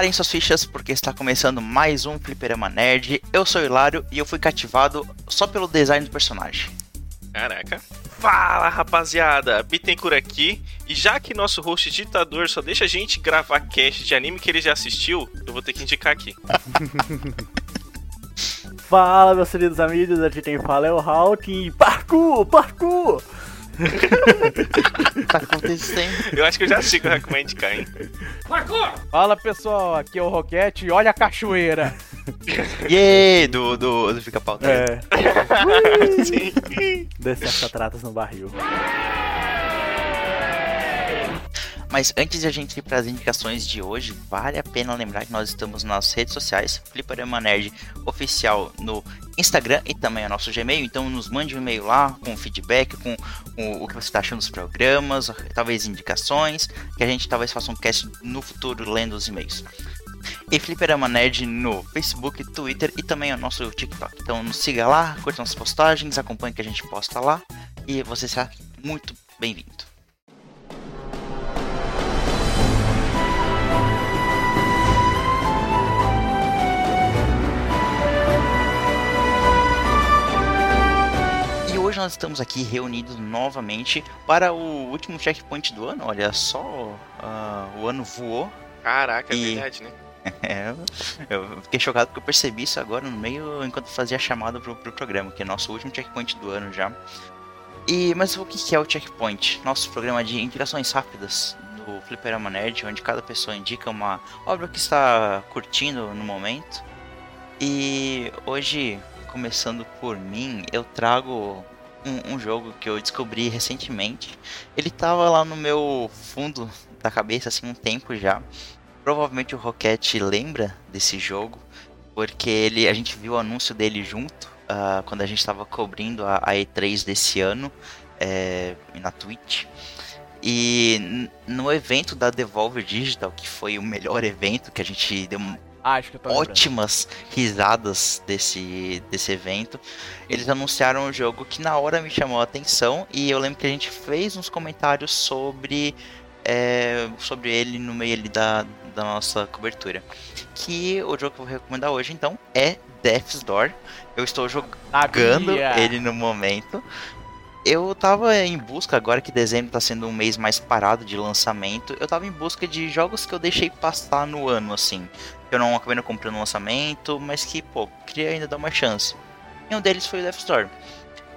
Preparem suas fichas porque está começando mais um Fliperama Nerd. Eu sou o Hilário e eu fui cativado só pelo design do personagem. Caraca. Fala rapaziada, Bittencourt aqui. E já que nosso host ditador só deixa a gente gravar cast de anime que ele já assistiu, eu vou ter que indicar aqui. Fala meus queridos amigos, aqui quem fala é o e parkour, parkour! Tá acontecendo? Eu acho que eu já sei que eu recomendo indicar, hein? Parkour! Fala pessoal, aqui é o Roquete e olha a cachoeira! Yay! Do, do, do Fica-Pau. É. Sim. Descer as cataratas no barril. Mas antes de a gente ir para as indicações de hoje, vale a pena lembrar que nós estamos nas redes sociais, Fliperama Nerd Oficial no Instagram e também o nosso Gmail. Então nos mande um e-mail lá com feedback, com o, o que você está achando dos programas, talvez indicações, que a gente talvez faça um cast no futuro lendo os e-mails. E Fliperama Nerd no Facebook, Twitter e também o nosso TikTok. Então nos siga lá, curta nossas postagens, acompanhe que a gente posta lá e você será muito bem-vindo. Nós estamos aqui reunidos novamente para o último checkpoint do ano. Olha só, uh, o ano voou. Caraca, é e... é verdade, né? É, eu fiquei chocado porque eu percebi isso agora no meio enquanto fazia a chamada pro, pro programa, que é nosso último checkpoint do ano já. E, mas o que é o checkpoint? Nosso programa de indicações rápidas do Fliperama Nerd, onde cada pessoa indica uma obra que está curtindo no momento. E hoje, começando por mim, eu trago um, um, jogo que eu descobri recentemente. Ele tava lá no meu fundo da cabeça assim um tempo já. Provavelmente o Rocket lembra desse jogo, porque ele a gente viu o anúncio dele junto uh, quando a gente estava cobrindo a, a, E3 desse ano é, na Twitch. E no evento da Devolver Digital, que foi o melhor evento que a gente deu Acho que eu tô ótimas risadas desse, desse evento. Eles anunciaram um jogo que na hora me chamou a atenção e eu lembro que a gente fez uns comentários sobre é, sobre ele no meio ali da, da nossa cobertura. Que o jogo que eu vou recomendar hoje então é Death's Door. Eu estou jogando ele no momento. Eu tava em busca, agora que dezembro tá sendo um mês mais parado de lançamento, eu tava em busca de jogos que eu deixei passar no ano, assim que eu não acabei não comprando no lançamento, mas que, pô, queria ainda dar uma chance. E um deles foi o Death Store.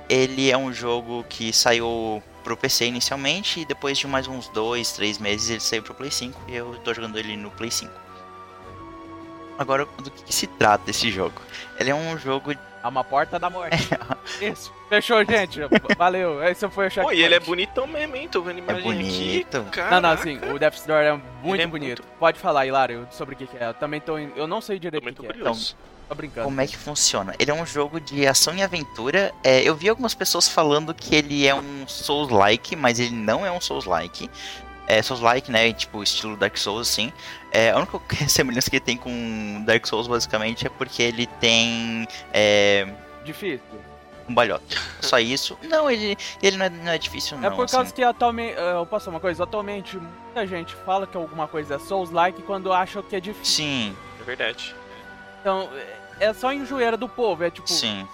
Ele é um jogo que saiu pro PC inicialmente e depois de mais uns 2, 3 meses ele saiu pro Play 5 e eu tô jogando ele no Play 5. Agora, do que se trata esse jogo? Ele é um jogo. É uma porta da morte. Isso. Fechou, gente. Valeu. Esse foi o chat. Pô, e ele é bonitão mesmo, hein? Tô vendo imagem é bonito. aqui. Caraca. Não, não, assim, o Death Store é muito é bonito. Muito... Pode falar, Hilário, sobre o que, que, é. Eu também tô. Eu não sei direito o que, que é. Então, tô brincando. Como é que funciona? Ele é um jogo de ação e aventura. É, eu vi algumas pessoas falando que ele é um Souls-like, mas ele não é um Souls-like é, Souls-like, né? Tipo, estilo Dark Souls, assim. É, a única semelhança que ele tem com Dark Souls, basicamente, é porque ele tem. É... Difícil. Um balhote. Só isso. Não, ele, ele não, é, não é difícil, é não. É por causa assim. que atualmente. Eu posso uma coisa? Atualmente, muita gente fala que alguma coisa é Souls-like quando acha que é difícil. Sim. É verdade. Então, é só enjoeira do povo. É tipo. Sim.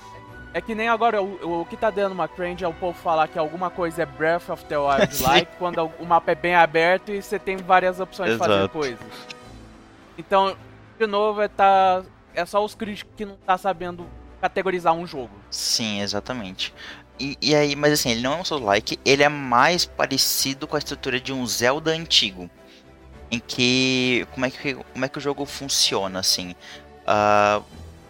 É que nem agora, o, o que tá dando uma trend é o povo falar que alguma coisa é Breath of the Wild like, quando o mapa é bem aberto e você tem várias opções Exato. de fazer coisas. Então, de novo, é, tá, é só os críticos que não tá sabendo categorizar um jogo. Sim, exatamente. E, e aí, mas assim, ele não é um Souls-like, ele é mais parecido com a estrutura de um Zelda antigo. Em que. Como é que, como é que o jogo funciona, assim? Uh,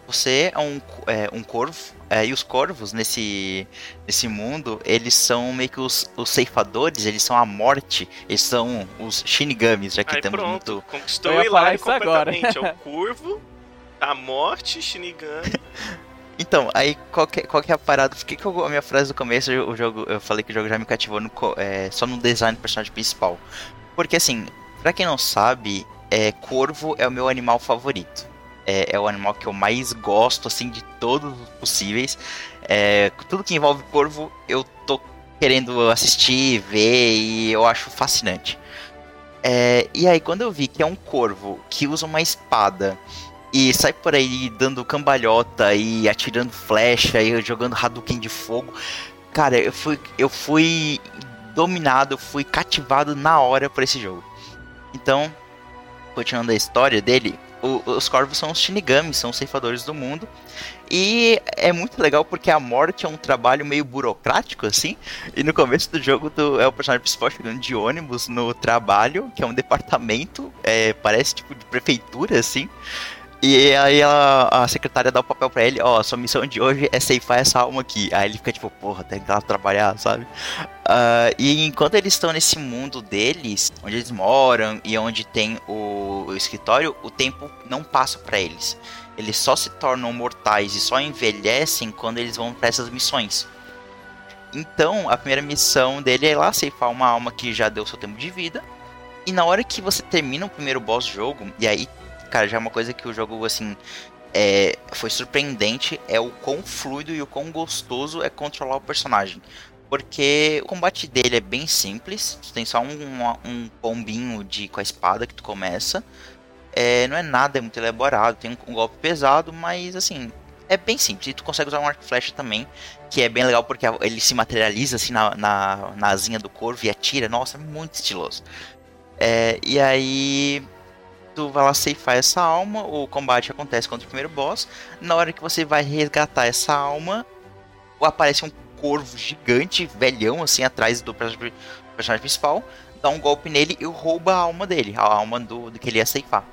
você é um, é, um corvo, é, e os corvos nesse, nesse mundo, eles são meio que os, os ceifadores, eles são a morte, eles são os shinigamis, já que Aí, temos pronto, muito... conquistou o Hilário completamente, agora. é o corvo, a morte, shinigami... Então, aí qual que, qual que é a parada? Por que, que eu, a minha frase do começo, o jogo, eu falei que o jogo já me cativou no, é, só no design do personagem principal? Porque assim, pra quem não sabe, é, corvo é o meu animal favorito é, é, o animal que eu mais gosto, assim, de todos os possíveis. É, tudo que envolve corvo, eu tô querendo assistir, ver e eu acho fascinante. É, e aí, quando eu vi que é um corvo que usa uma espada e sai por aí dando cambalhota e atirando flecha e jogando Hadouken de fogo, cara, eu fui, eu fui dominado, fui cativado na hora por esse jogo. Então, continuando a história dele, o, os corvos são os Shinigamis, são os ceifadores do mundo. E é muito legal porque a morte é um trabalho meio burocrático, assim. E no começo do jogo tu é o personagem principal chegando de ônibus no trabalho, que é um departamento, é, parece tipo de prefeitura, assim. E aí a, secretária dá o papel pra ele, ó, oh, sua missão de hoje é ceifar essa alma aqui. Aí ele fica tipo, porra, tem que ir lá trabalhar, sabe? Uh, e enquanto eles estão nesse mundo deles, onde eles moram e onde tem o, o escritório, o tempo não passa para eles. Eles só se tornam mortais e só envelhecem quando eles vão para essas missões. Então, a primeira missão dele é lá ceifar uma alma que já deu seu tempo de vida. E na hora que você termina o primeiro boss jogo, e aí cara, já é uma coisa que o jogo, assim, é, foi surpreendente, é o quão fluido e o quão gostoso é controlar o personagem. Porque o combate dele é bem simples, tu tem só um, um pombinho de, com a espada que tu começa. É, não é nada é muito elaborado, tem um, um, golpe pesado, mas assim, é bem simples. E tu consegue usar um arco flecha também, que é bem legal porque ele se materializa assim na, na, na asinha do corvo e atira. Nossa, é muito estiloso. É, e aí tu vai lá ceifar essa alma, o combate acontece contra o primeiro boss. Na hora que você vai resgatar essa alma, aparece um corvo gigante, velhão, assim, atrás do personagem principal, dá um golpe nele e rouba a alma dele, a alma do, do que ele ia ceifar.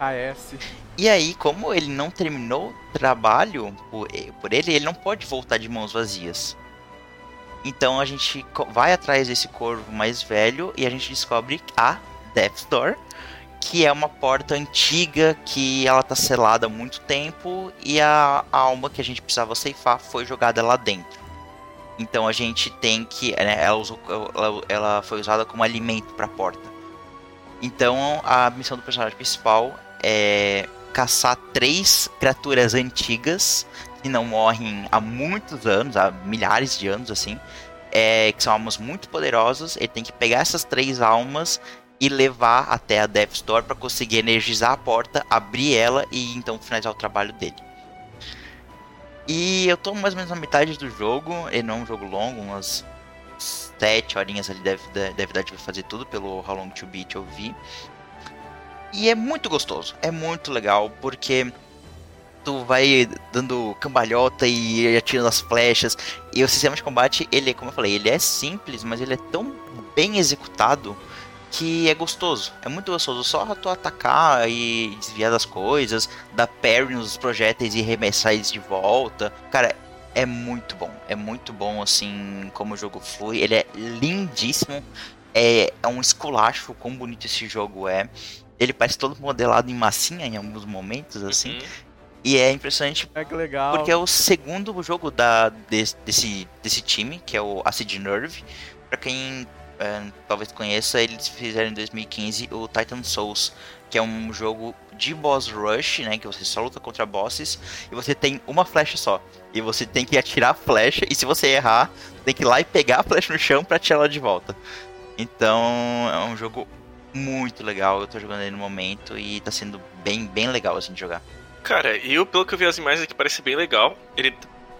Ah, é, sim. E aí, como ele não terminou o trabalho por, por ele, ele não pode voltar de mãos vazias. Então a gente vai atrás desse corvo mais velho e a gente descobre a Death Door, que é uma porta antiga que ela tá selada há muito tempo e a, a alma que a gente precisava ceifar foi jogada lá dentro. Então a gente tem que. Né, ela, usou, ela, ela, foi usada como alimento para a porta. Então a missão do personagem principal é caçar três criaturas antigas que não morrem há muitos anos, há milhares de anos assim. É, que são almas muito poderosas. Ele tem que pegar essas três almas e levar até a Death Store para conseguir energizar a porta, abrir ela e então finalizar o trabalho dele. E eu tô mais ou menos na metade do jogo, ele não é um jogo longo, umas 7 horinhas ali deve, deve dar de fazer tudo pelo How Long to Beat eu vi. E é muito gostoso, é muito legal, porque tu vai dando cambalhota e atirando as flechas. E o sistema de combate, ele, como eu falei, ele é simples, mas ele é tão bem executado que é gostoso. É muito gostoso. Só tu atacar e desviar das coisas, dar parry nos projéteis e remessar eles de volta. Cara, é muito bom. É muito bom, assim, como o jogo flui. Ele é lindíssimo. É, é um esculacho quão bonito esse jogo é. Ele parece todo modelado em massinha em alguns momentos, assim. Uhum. E é impressionante. É que legal. Porque é o segundo jogo da, desse, desse, desse time, que é o Acid Nerve. Pra quem é, talvez conheça, eles fizeram em 2015 o Titan Souls, que é um jogo de boss rush, né, que você só luta contra bosses e você tem uma flecha só. E você tem que atirar a flecha e se você errar, tem que ir lá e pegar a flecha no chão para atirar ela de volta. Então, é um jogo muito legal, eu tô jogando ele no momento e tá sendo bem, bem legal assim de jogar. Cara, eu pelo que eu vi as imagens aqui parece bem legal. Ele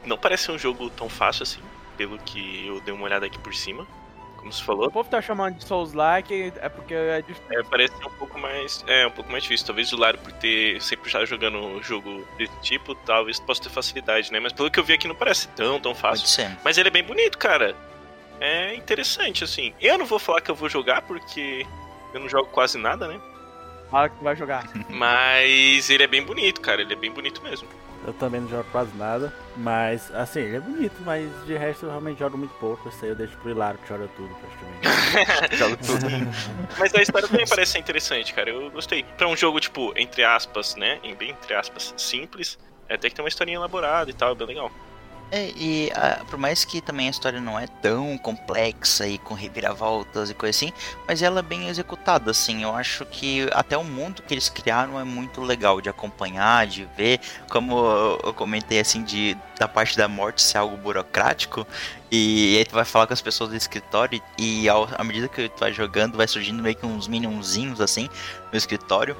não parece um jogo tão fácil assim, pelo que eu dei uma olhada aqui por cima como você falou. O povo tá chamando de Souls-like é porque é difícil. É, parece um pouco mais. É, um pouco mais difícil. Talvez o Laro, por ter sempre já jogando um jogo desse tipo, talvez possa ter facilidade, né? Mas pelo que eu vi aqui não parece tão, tão fácil. Pode ser. Mas ele é bem bonito, cara. É interessante, assim. Eu não vou falar que eu vou jogar, porque eu não jogo quase nada, né? Fala que vai jogar. Mas ele é bem bonito, cara. Ele é bem bonito mesmo. Eu também não jogo quase nada. Mas, assim, ele é bonito, mas de resto eu realmente jogo muito pouco. Isso aí eu deixo pro Hilaro que joga tudo, praticamente. joga tudo. mas a história também parece ser interessante, cara. Eu gostei. Pra um jogo, tipo, entre aspas, né? Em bem entre aspas, simples. É até que tem uma historinha elaborada e tal, é bem legal. É, e uh, por mais que também a história não é tão complexa e com reviravoltas e coisa assim, mas ela é bem executada, assim. Eu acho que até o mundo que eles criaram é muito legal de acompanhar, de ver. Como eu comentei, assim, de da parte da morte ser algo burocrático. E aí tu vai falar com as pessoas do escritório e ao, à medida que tu vai jogando, vai surgindo meio que uns minionzinhos, assim, no escritório.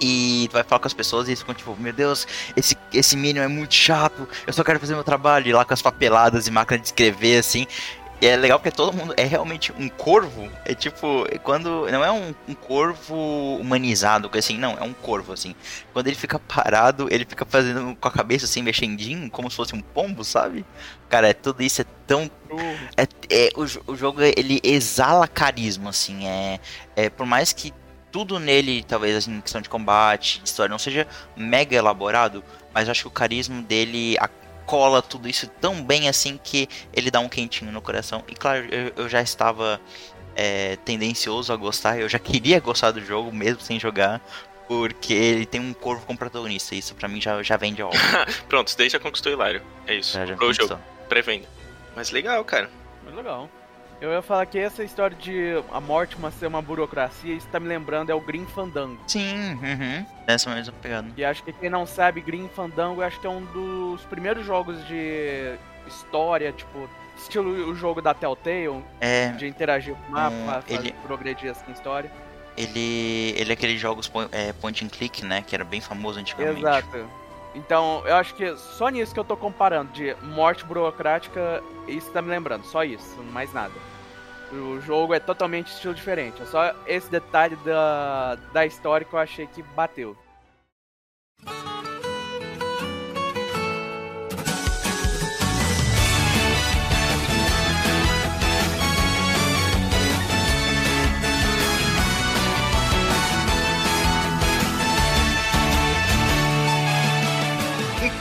E tu vai falar com as pessoas e eles ficam tipo, meu Deus, esse, esse Minion é muito chato, eu só quero fazer meu trabalho. E lá com as papeladas e máquina de escrever, assim. E é legal porque todo mundo é realmente um corvo. É tipo, quando. Não é um, um corvo humanizado, assim, não, é um corvo, assim. Quando ele fica parado, ele fica fazendo com a cabeça assim, mexendinho, como se fosse um pombo, sabe? Cara, é, tudo isso é tão. É, é, o, o jogo ele exala carisma, assim. É, é, por mais que tudo nele, talvez assim, em questão de combate, de história, não seja mega elaborado, mas acho que o carisma dele cola tudo isso tão bem assim que ele dá um quentinho no coração. E claro, eu, eu já estava é, tendencioso a gostar, eu já queria gostar do jogo mesmo sem jogar. Porque ele tem um corvo como protagonista. Isso pra mim já, já vende a obra. Pronto, daí já conquistou o Hilário. É isso. Já, já Pro jogo. Pré-venda. Mas legal, cara. Muito legal. Eu ia falar que essa história de a morte uma ser uma burocracia, isso tá me lembrando é o Green Fandango. Sim, uhum. Essa mesma pegada. E acho que quem não sabe, Green Fandango acho que é um dos primeiros jogos de história, tipo, estilo o jogo da Telltale, é, de interagir com o mapa, um, ele... progredir assim história. Ele, ele é aqueles jogos point, é, point and click, né, que era bem famoso antigamente. Exato. Então, eu acho que só nisso que eu tô comparando, de morte burocrática, isso tá me lembrando, só isso, mais nada. O jogo é totalmente estilo diferente. É só esse detalhe da, da história que eu achei que bateu.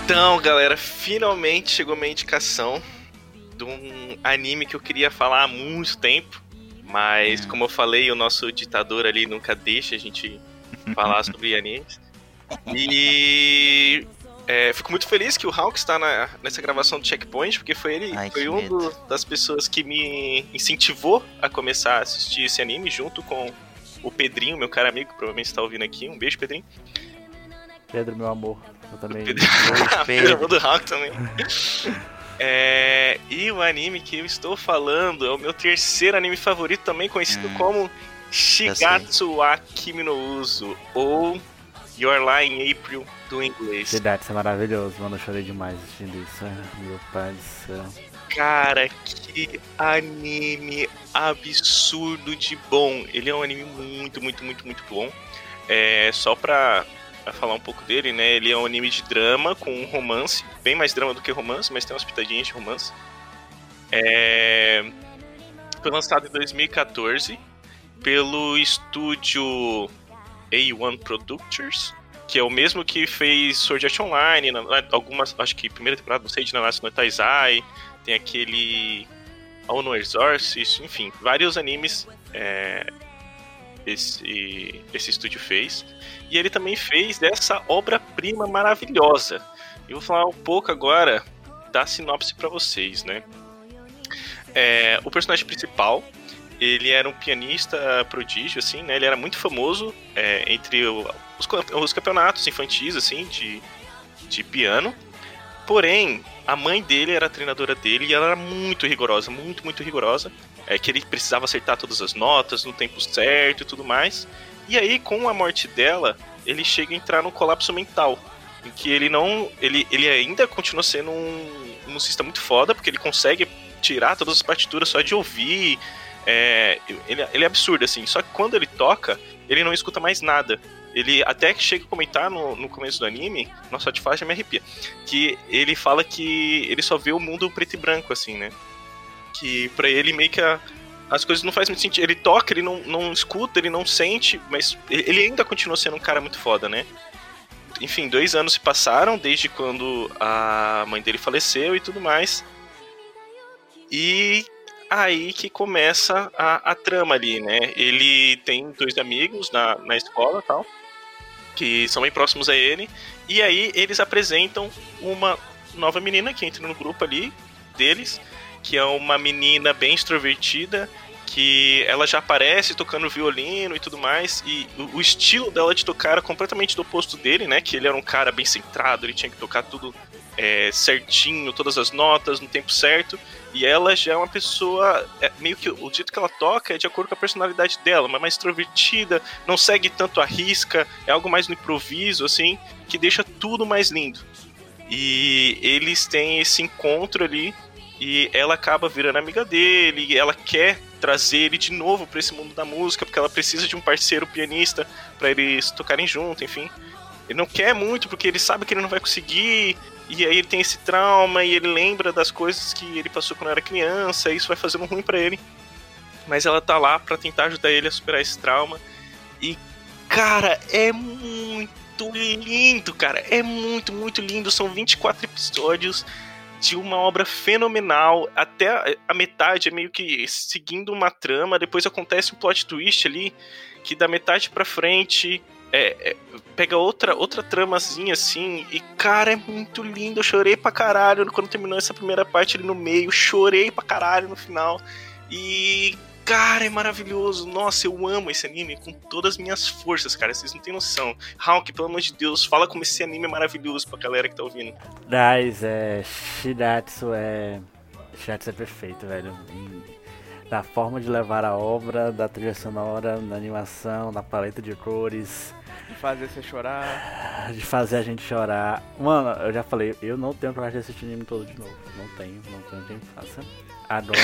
Então, galera, finalmente chegou minha indicação de um anime que eu queria falar há muito tempo, mas hum. como eu falei, o nosso ditador ali nunca deixa a gente falar sobre animes. E é, fico muito feliz que o Hawk está na, nessa gravação do Checkpoint, porque foi ele, Ai, foi um do, das pessoas que me incentivou a começar a assistir esse anime junto com o Pedrinho, meu caro amigo, que provavelmente está ouvindo aqui. Um beijo, Pedrinho. Pedro, meu amor. Eu também. Pedro, do Hawk também. É, e o anime que eu estou falando é o meu terceiro anime favorito, também conhecido hum, como Shigatsu wa Kimi no Uso, ou Your Lie in April do inglês. Verdade, isso é maravilhoso, mano. Eu chorei demais assistindo isso. Meu pai do céu. Cara, que anime absurdo de bom. Ele é um anime muito, muito, muito, muito bom. É, só pra falar um pouco dele, né? Ele é um anime de drama com um romance, bem mais drama do que romance, mas tem umas pitadinhas de romance. É... Foi lançado em 2014 pelo estúdio A1 Productions, que é o mesmo que fez Sword Art Online, algumas, acho que primeira temporada, não sei, de Nanatsu no Taizai, tem aquele All No Exorcist, enfim, vários animes é, esse, esse estúdio fez. E ele também fez dessa obra-prima maravilhosa. Eu vou falar um pouco agora da sinopse para vocês, né? É, o personagem principal, ele era um pianista prodígio, assim, né? Ele era muito famoso é, entre os, os, campeonatos infantis, assim, de, de piano. Porém, a mãe dele era a treinadora dele e ela era muito rigorosa, muito, muito rigorosa. É que ele precisava acertar todas as notas no tempo certo e tudo mais. E aí, com a morte dela, ele chega a entrar num colapso mental. Em que ele não. Ele, ele ainda continua sendo um, um musicista muito foda, porque ele consegue tirar todas as partituras só de ouvir. É, ele, ele é absurdo, assim. Só que quando ele toca, ele não escuta mais nada. Ele até que chega a comentar no, no começo do anime, nossa, te faz me arrepia. Que ele fala que ele só vê o mundo preto e branco, assim, né? Que pra ele meio que a, as coisas não fazem muito sentido. Ele toca, ele não, não escuta, ele não sente, mas ele ainda continua sendo um cara muito foda, né? Enfim, dois anos se passaram desde quando a mãe dele faleceu e tudo mais. E aí que começa a, a trama ali, né? Ele tem dois amigos na, na escola tal, que são bem próximos a ele, e aí eles apresentam uma nova menina que entra no grupo ali deles, que é uma menina bem extrovertida, que ela já aparece tocando violino e tudo mais, e o, estilo dela de tocar era completamente do oposto dele, né? Que ele era um cara bem centrado, ele tinha que tocar tudo é, certinho, todas as notas no tempo certo. E ela já é uma pessoa, é, meio que o jeito que ela toca é de acordo com a personalidade dela, mas mais extrovertida, não segue tanto a risca, é algo mais no improviso, assim, que deixa tudo mais lindo. E eles têm esse encontro ali, e ela acaba virando amiga dele, ela quer trazer ele de novo para esse mundo da música, porque ela precisa de um parceiro pianista para eles tocarem junto, enfim. Ele não quer muito porque ele sabe que ele não vai conseguir, e aí ele tem esse trauma e ele lembra das coisas que ele passou quando era criança, e isso vai fazendo ruim para ele. Mas ela tá lá para tentar ajudar ele a superar esse trauma. E cara, é muito lindo, cara. É muito, muito lindo. São 24 episódios de uma obra fenomenal. Até a metade é meio que seguindo uma trama. Depois acontece um plot twist ali que da metade para frente é, é, pega outra outra tramazinha assim e cara é muito lindo eu chorei pra caralho quando terminou essa primeira parte ali no meio chorei pra caralho no final e cara é maravilhoso nossa eu amo esse anime com todas as minhas forças cara vocês não têm noção Hawk pelo amor de Deus fala como esse anime é maravilhoso pra galera que tá ouvindo Dais é Shiratsu é Shiratsu é perfeito velho da forma de levar a obra, da trilha sonora, da animação, da paleta de cores, de fazer você chorar. De fazer a gente chorar. Mano, eu já falei, eu não tenho coragem de assistir anime todo de novo. Não tenho, não tenho quem faça. Agora,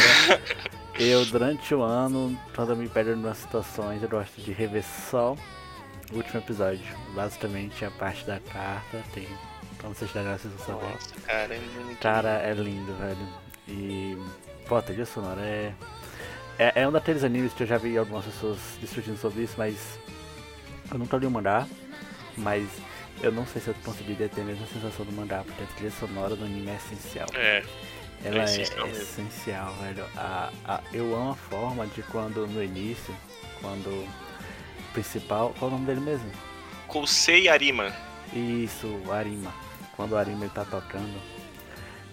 eu durante o ano, quando me pego em situações, eu gosto de rever só o último episódio. Basicamente a parte da carta, tem. Como vocês deram essa sensação Cara, é muito Cara, lindo. é lindo, velho. E. Pô, a trilha sonora é. É, é um daqueles animes que eu já vi algumas pessoas discutindo sobre isso, mas eu nunca li o mangá, mas eu não sei se eu conseguiria ter a mesma sensação do mangá, porque a trilha sonora do anime é essencial. É. Ela é, essencial, é essencial velho. A, a, eu amo a forma de quando no início, quando o principal. Qual é o nome dele mesmo? Kousei Arima. Isso, Arima. Quando o Arima ele tá tocando,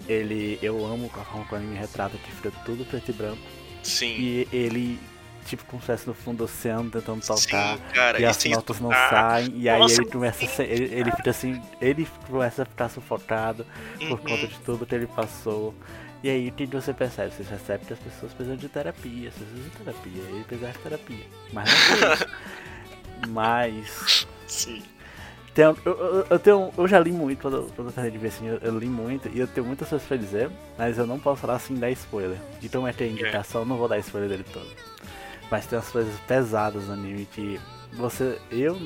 ele. Eu amo a forma como ele me retrata que fica tudo preto e branco. Sim. E ele tipo como se no fundo do oceano tentando tocar Sim, cara, e as notas não saem e aí Nossa, ele começa a ser, ele, ele, fica assim ele começa a ficar sufocado uhum. por conta de tudo que ele passou e aí o que você percebe? Você percebe que as pessoas precisam de terapia, as pessoas precisam de terapia, ele precisa de terapia. Mas não é isso. Mas. Sim. Eu, eu, eu, tenho, eu já li muito quando, quando eu terminei de ver assim, eu, eu, li muito e eu tenho muitas coisas pra dizer, mas eu não posso falar assim dar spoiler. Então é ter indicação, é. não vou dar spoiler dele todo. Mas tem umas coisas pesadas no anime que você. Eu,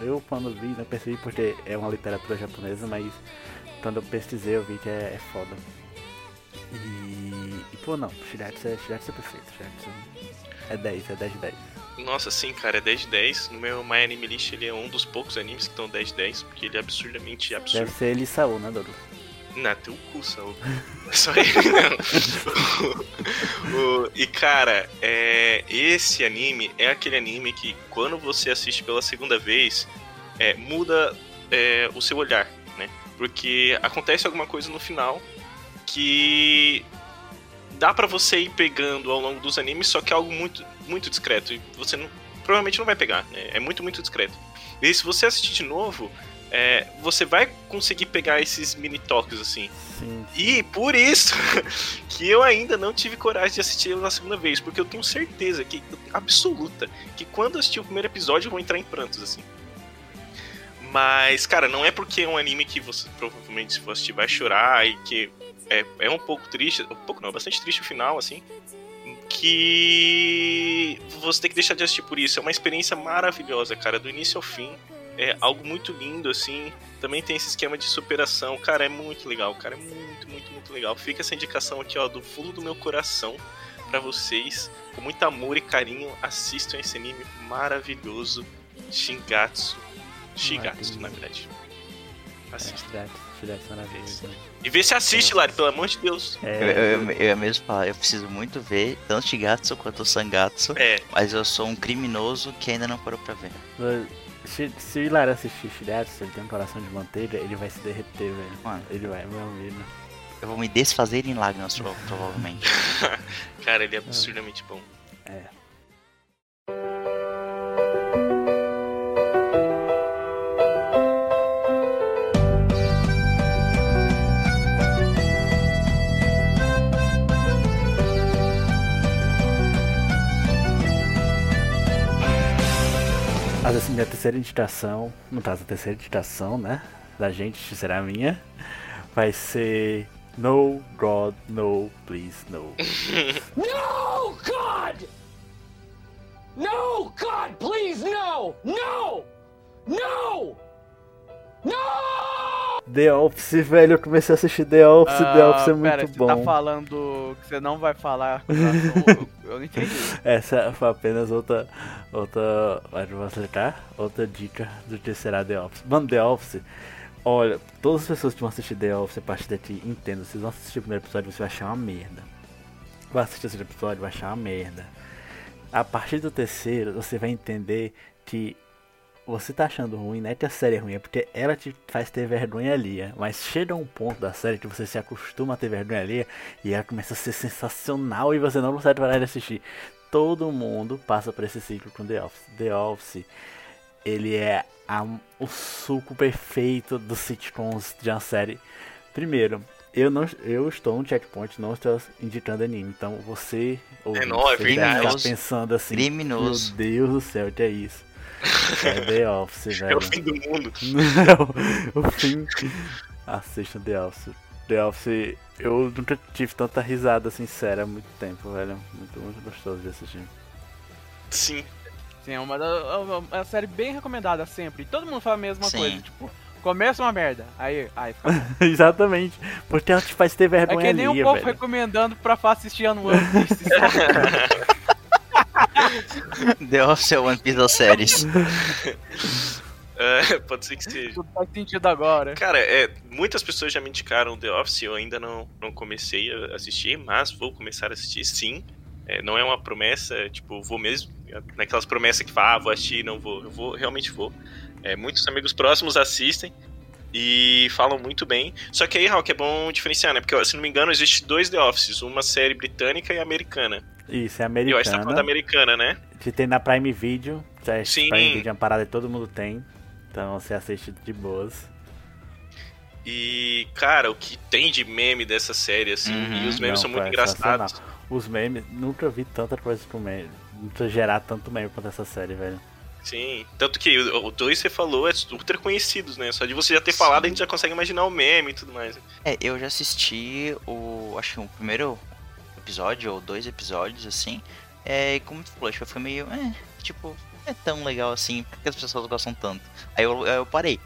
eu quando vi, não percebi porque é uma literatura japonesa, mas quando eu pesquisei eu vi que é, é foda. E, e pô não, Shiratsu é, Shiratsu é perfeito, Shiratsu é 10, é 10 de 10. Nossa, sim, cara, é 10 de 10. No meu My Anime List ele é um dos poucos animes que estão 10 de 10, porque ele é absurdamente absurdo. Deve ser ele e Saul, né, Doru? Na teu cu, Saul. Só ele não. o, e cara, é, esse anime é aquele anime que quando você assiste pela segunda vez, é, muda é, o seu olhar, né? Porque acontece alguma coisa no final que dá para você ir pegando ao longo dos animes, só que é algo muito, muito discreto. E você não, provavelmente não vai pegar, né? É muito, muito discreto. E se você assistir de novo, é, você vai conseguir pegar esses mini toques assim. Sim. E por isso que eu ainda não tive coragem de assistir ele na segunda vez, porque eu tenho certeza que absoluta que quando assistir o primeiro episódio eu vou entrar em prantos assim. Mas, cara, não é porque é um anime que você provavelmente se for assistir vai chorar e que é, é um pouco triste, um pouco não, bastante triste o final assim, que você tem que deixar de assistir por isso. É uma experiência maravilhosa, cara, do início ao fim é algo muito lindo, assim. Também tem esse esquema de superação. Cara, é muito legal, cara. É muito, muito, muito legal. Fica essa indicação aqui, ó, do fundo do meu coração para vocês. Com muito amor e carinho, assistam esse anime maravilhoso. Shingatsu. Shigatsu, na verdade. Assistam. deve ser maravilhoso. E vê se assiste, Lari, pelo amor de Deus. É... Eu, eu, eu, eu mesmo falar, eu preciso muito ver tanto Shigatsu quanto Sangatsu. É. Mas eu sou um criminoso que ainda não parou pra ver. Se, se o Hilário assistir Shigatsu, ele tem um coração de manteiga, ele vai se derreter, velho. Mano. Ele vai, meu amigo. Eu vou me desfazer em lágrimas, provavelmente. Cara, ele é absurdamente bom. É. minha terceira indicação, no caso a terceira indicação, né? Da gente, será a minha, vai ser No God, No, Please, No. no God! No God, please, no! No! No! No! The Office, velho, eu comecei a assistir The Office, uh, The ah, Office é muito pera, bom. Você tá falando que você não vai falar eu, eu não entendi. Essa foi apenas outra, outra, vou acertar, outra dica do que será The Office. Mano, The Office, olha, todas as pessoas que vão assistir The Office a partir daqui, entendam, vocês vão assistir o primeiro episódio, você vai achar uma merda. Vai assistir o segundo episódio, vai achar uma merda. A partir do terceiro, você vai entender que você tá achando ruim, não é que a série é ruim, é porque ela te faz ter vergonha ali. Mas chega um ponto da série que você se acostuma a ter vergonha ali e ela começa a ser sensacional e você não consegue parar de assistir. Todo mundo passa por esse ciclo com The Office. The Office, ele é a, o suco perfeito dos sitcoms de uma série. Primeiro, eu não eu estou no checkpoint, não estou indicando anime. Então você ou é, não, é verdade. pensando assim, criminoso. Meu Deus do céu, que é isso? É The Office, velho. É o fim do mundo. Não, o fim. Assista The Office. The Office, eu nunca tive tanta risada sincera há muito tempo, velho. Muito, muito gostoso de assistir. Sim. Sim, é uma, uma, uma série bem recomendada sempre. Todo mundo fala a mesma Sim. coisa, tipo. Começa uma merda, aí, aí fica Exatamente, porque ela te faz ter vergonha É que nem um povo recomendando pra assistir a One Piece. The Office é One Piece das séries. É, pode ser que seja. Tudo faz sentido agora. Cara, é, muitas pessoas já me indicaram The Office, eu ainda não, não comecei a assistir, mas vou começar a assistir sim. É, não é uma promessa, é, tipo, vou mesmo. Naquelas promessas que fala, ah, vou assistir, não vou. Eu vou, realmente vou. É, muitos amigos próximos assistem e falam muito bem. Só que aí, que é bom diferenciar, né? Porque, se não me engano, existe dois The Offices, uma série britânica e americana. Isso, é americana. E eu acho que tá falando americana, né? Que tem na Prime Video. Já Sim. Prime Video é uma parada que todo mundo tem. Então você assiste de boas. E, cara, o que tem de meme dessa série, assim, uhum, e os memes não, são muito é engraçados. Os memes, nunca vi tanta coisa com meme. Nunca gerar tanto meme quanto essa série, velho. Sim, tanto que o 2 você falou é ultra conhecidos, né? Só de você já ter Sim. falado a gente já consegue imaginar o meme e tudo mais. É, eu já assisti o. Acho que o primeiro episódio ou dois episódios, assim. É, como tu falou, tipo, foi meio. É, tipo, é tão legal assim, porque as pessoas gostam tanto. Aí eu, eu parei.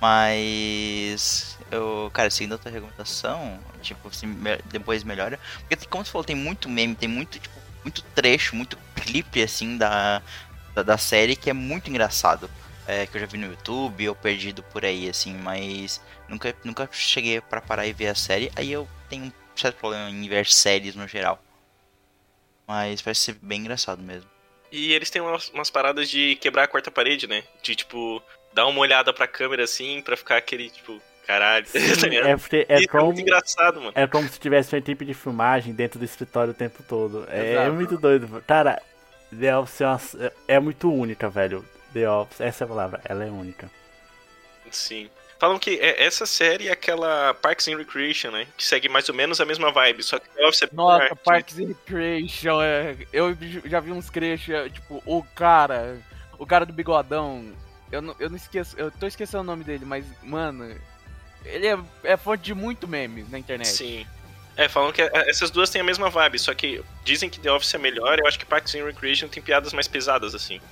Mas. Eu, cara, seguindo a tua recomendação, tipo, assim, depois melhora. Porque, como tu falou, tem muito meme, tem muito, tipo, muito trecho, muito clipe, assim, da, da, da série que é muito engraçado. É, que eu já vi no YouTube ou perdido por aí, assim, mas nunca, nunca cheguei para parar e ver a série. Aí eu tenho um certo problema em ver séries no geral. Mas parece ser bem engraçado mesmo. E eles têm umas, umas, paradas de quebrar a quarta parede, né? De, tipo, dar uma olhada pra câmera assim, pra ficar aquele, tipo, caralho. Sim, é, porque é, como, é muito engraçado, mano. É como se tivesse uma equipe de filmagem dentro do escritório o tempo todo. É, é muito doido. Cara, The Office é, uma, é muito única, velho. The Office, essa é a palavra, ela é única. Sim. Falam que é, essa série é aquela Parks and Recreation, né? Que segue mais ou menos a mesma vibe, só que The Office é Nossa, arte. Parks and Recreation, é... eu já vi uns crechos, é, tipo, o cara, o cara do bigodão, eu não, eu não esqueço, eu tô esquecendo o nome dele, mas, mano, ele é, é fonte de muito meme na internet. Sim. É, falam que é, essas duas têm a mesma vibe, só que dizem que The Office é melhor, eu acho que Parks and Recreation tem piadas mais pesadas, assim.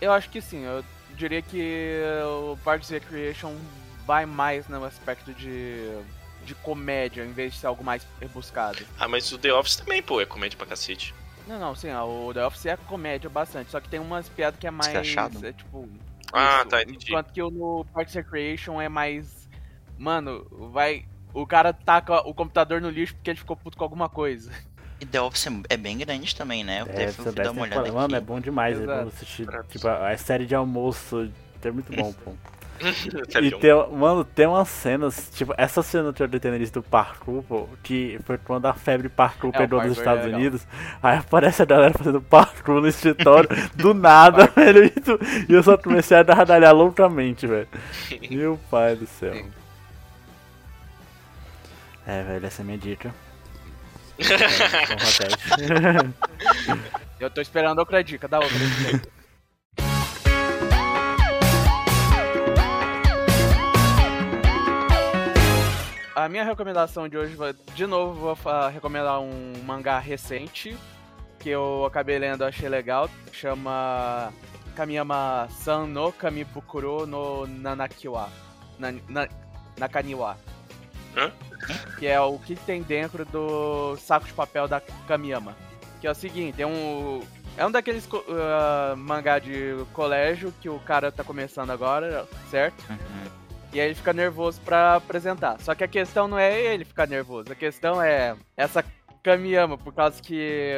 Eu acho que sim, eu diria que o Parks and Recreation vai mais no aspecto de, de comédia, em vez de ser algo mais rebuscado. Ah, mas o The Office também, pô, é comédia pra cacete. Não, não, sim, o The Office é comédia bastante, só que tem umas piadas que é mais. Escrachado. É tipo. Ah, isso, tá, entendi. Enquanto que o no Parks and Recreation é mais mano, vai. O cara taca o computador no lixo porque ele ficou puto com alguma coisa. E The Office é bem grande também, né? Eu É, até fui dar uma olhada Mano, é aqui. bom demais. É Exato. bom assistir. Tipo, a série de almoço é muito bom, pô. E um- tem, mano, tem umas cenas, tipo, essa cena que eu tô tendo do parkour, pô, que foi quando a febre parkour É, pegou nos é Estados legal. Unidos, aí aparece a galera fazendo parkour no escritório, do nada, velho, e, tu- e eu só comecei a gargalhar loucamente, velho. Meu pai do céu. É, velho, essa é a minha dica. É. Eu tô esperando outra dica, dá outra A minha recomendação de hoje, de novo, vou fa- recomendar um mangá recente que eu acabei lendo, achei legal. Chama Kamiyama-san no Kamibukuro no Nanakiwa. Na, na, Nakaniwa. Hã? Que é o que tem dentro do saco de papel da Kamiyama. Que é o seguinte, é um. É um daqueles ah, mangá de colégio que o cara tá começando agora, certo? Uhum. E aí ele fica nervoso pra apresentar. Só que a questão não é ele ficar nervoso, a questão é essa Kamiyama, por causa que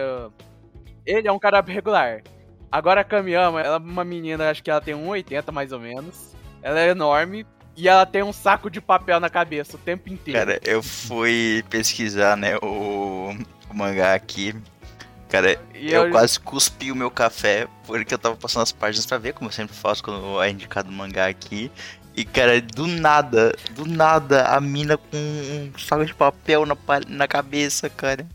ele é um cara regular. Agora a Kamiyama, ela é uma menina, acho que ela tem 1,80 mais ou menos. Ela é enorme e ela tem um saco de papel na cabeça o tempo inteiro. Cara, eu fui pesquisar, né, o, o mangá aqui. Cara, E eu, eu- quase cuspi o meu café, porque eu tava passando as páginas pra ver, como eu sempre faço quando é indicado o mangá aqui. E, cara, do nada, do nada, a mina com um saco de papel na, na cabeça, cara.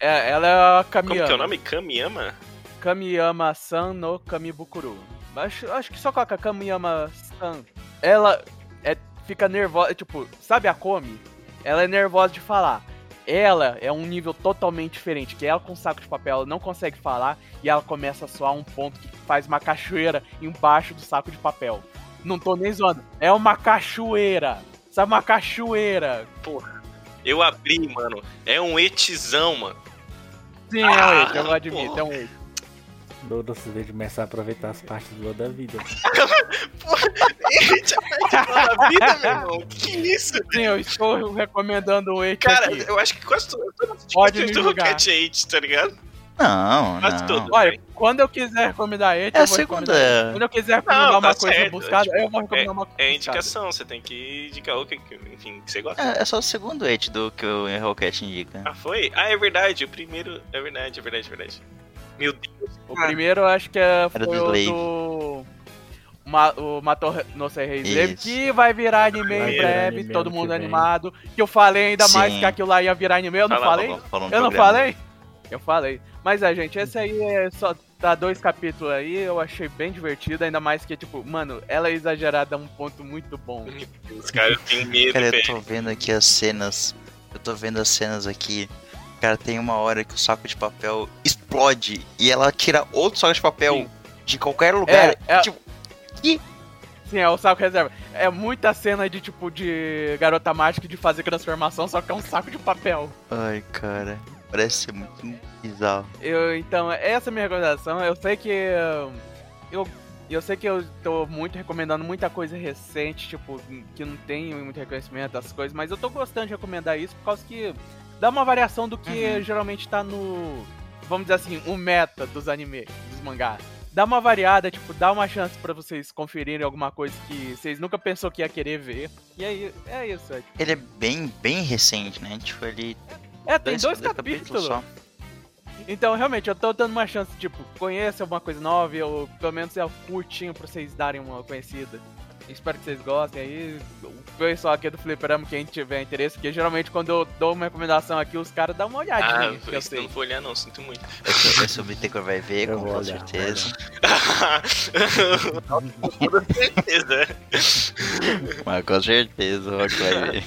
É, ela é a Como Kamiyama. que é o nome? Kamiyama? Kamiyama-san no Kamibukuro. Acho, acho que só coloca Kamiyama-san. Ela é, fica nervosa, tipo, sabe a Komi? Ela é nervosa de falar. Ela é um nível totalmente diferente, que ela com saco de papel ela não consegue falar e ela começa a soar um ponto que faz uma cachoeira embaixo do saco de papel. Não tô nem zoando, é uma cachoeira. Sabe uma cachoeira? Eu abri, mano. É um etizão, mano. Sim, Ah, é um eixo, eu admito, porra. é um eixo. Dodo, você que começar a aproveitar as partes boas da vida. Ele já perde toda a vida, meu irmão. Que isso? Sim, eu estou recomendando o eixo Cara, aqui. eu acho que quase tudo. Todas as Pode me do julgar. Rocket 8, tá ligado? Não, Quase não. tudo. Olha, quando eu quiser recomendar ele, É a eu vou segunda. recomendar. Quando eu quiser recomendar Não, uma tá coisa certo, buscada, tipo, eu vou recomendar uma coisa É buscada. indicação, você tem que indicar o que, enfim, que você gosta. É, é só o segundo hate do que o Rocket indica. Ah, foi? Ah, é verdade. O primeiro. É verdade, é verdade, é verdade. Meu Deus. O primeiro eu acho que é, foi do o do... Ma o Matou no Sei Rei Slave, que vai virar anime Vai em breve, anime todo mundo animado. Que eu falei ainda mais Sim. que aquilo lá ia virar anime, eu não Fala, falei? Eu não programa. falei? Eu falei. Mas é, gente, esse aí é só tá dois capítulos aí, eu achei bem divertido, ainda mais que, tipo, mano, ela é exagerada a um ponto muito bom. Os caras têm medo, Cara, eu tô vendo aqui as cenas. Eu tô vendo as cenas aqui. Cara, tem uma hora que o saco de papel explode e ela tira outro saco de papel Sim. de qualquer lugar. É, é- Tipo, Sim, é o saco reserva. É muita cena de, tipo, de garota mágica de fazer transformação, só que é um saco de papel. ai, cara. Parece ser muito bizarro. Eu, então, essa é a minha recomendação. Eu sei que. Eu, eu sei que eu tô muito recomendando muita coisa recente, tipo, que não tem muito reconhecimento das coisas, mas eu tô gostando de recomendar isso por causa que dá uma variação do que Uhum. geralmente tá no. Vamos dizer assim, o meta dos animes, dos mangás. Dá uma variada, tipo, dá uma chance pra vocês conferirem alguma coisa que vocês nunca pensou que ia querer ver. E aí, é isso. É, Ele é bem, bem recente, né? Tipo, ele. É tem dois capítulos. só. Então, realmente, eu tô dando uma chance, tipo, conheça alguma coisa nova, ou pelo menos é curtinho pra vocês darem uma conhecida. Espero que vocês gostem aí. O pessoal aqui do Fliperama, quem tiver interesse, porque geralmente quando eu dou uma recomendação aqui, os caras dão uma Ah, olhadinha, que eu isso eu sei. não vou olhar não, sinto muito. Esse, esse o Bittencourt vai ver, Eu com toda certeza. Com toda certeza. Mas com certeza o Rock vai ver.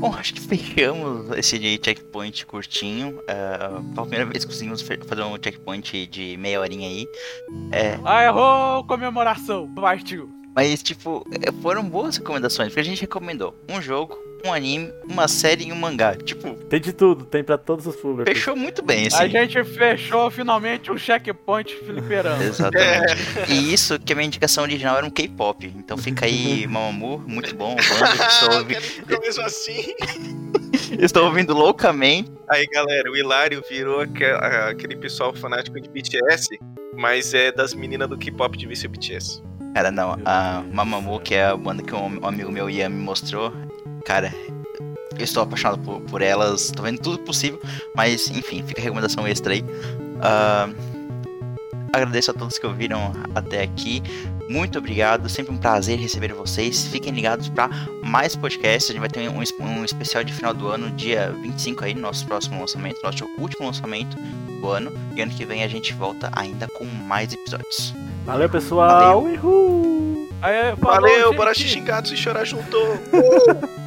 Bom, acho que fechamos esse de checkpoint curtinho. É, pela primeira vez conseguimos fazer um checkpoint de meia horinha aí. É, Ah, errou! Comemoração! Partiu! mas, tipo, é, foram boas recomendações, porque a gente recomendou um jogo, um anime, uma série e um mangá. Tipo. Tem de tudo, tem pra todos os públicos. Fechou muito bem, assim. A gente fechou finalmente um checkpoint fliperama. Exatamente. É. E isso que a minha indicação original era um K-pop. Então fica aí, Mamamoo, muito bom. Banda, estou ouvindo. mesmo assim. estou ouvindo loucamente. Aí, galera, o Hilário virou aquele pessoal fanático de BTS, mas é das meninas do K-pop de ser BTS. Cara, não, a Mamamoo, que é a banda que um amigo meu Ian me mostrou, cara, eu estou apaixonado por, por elas, tô vendo tudo possível, mas enfim, fica a recomendação extra aí. Uh, agradeço a todos que ouviram até aqui. Muito obrigado, sempre um prazer receber vocês. Fiquem ligados para mais podcasts. A gente vai ter um, um, especial de final do ano, dia 25 aí, nosso próximo lançamento, nosso último lançamento do ano. E ano que vem a gente volta ainda com mais episódios. Valeu, pessoal! Valeu, Valeu bora xingar e chorar junto! Uh!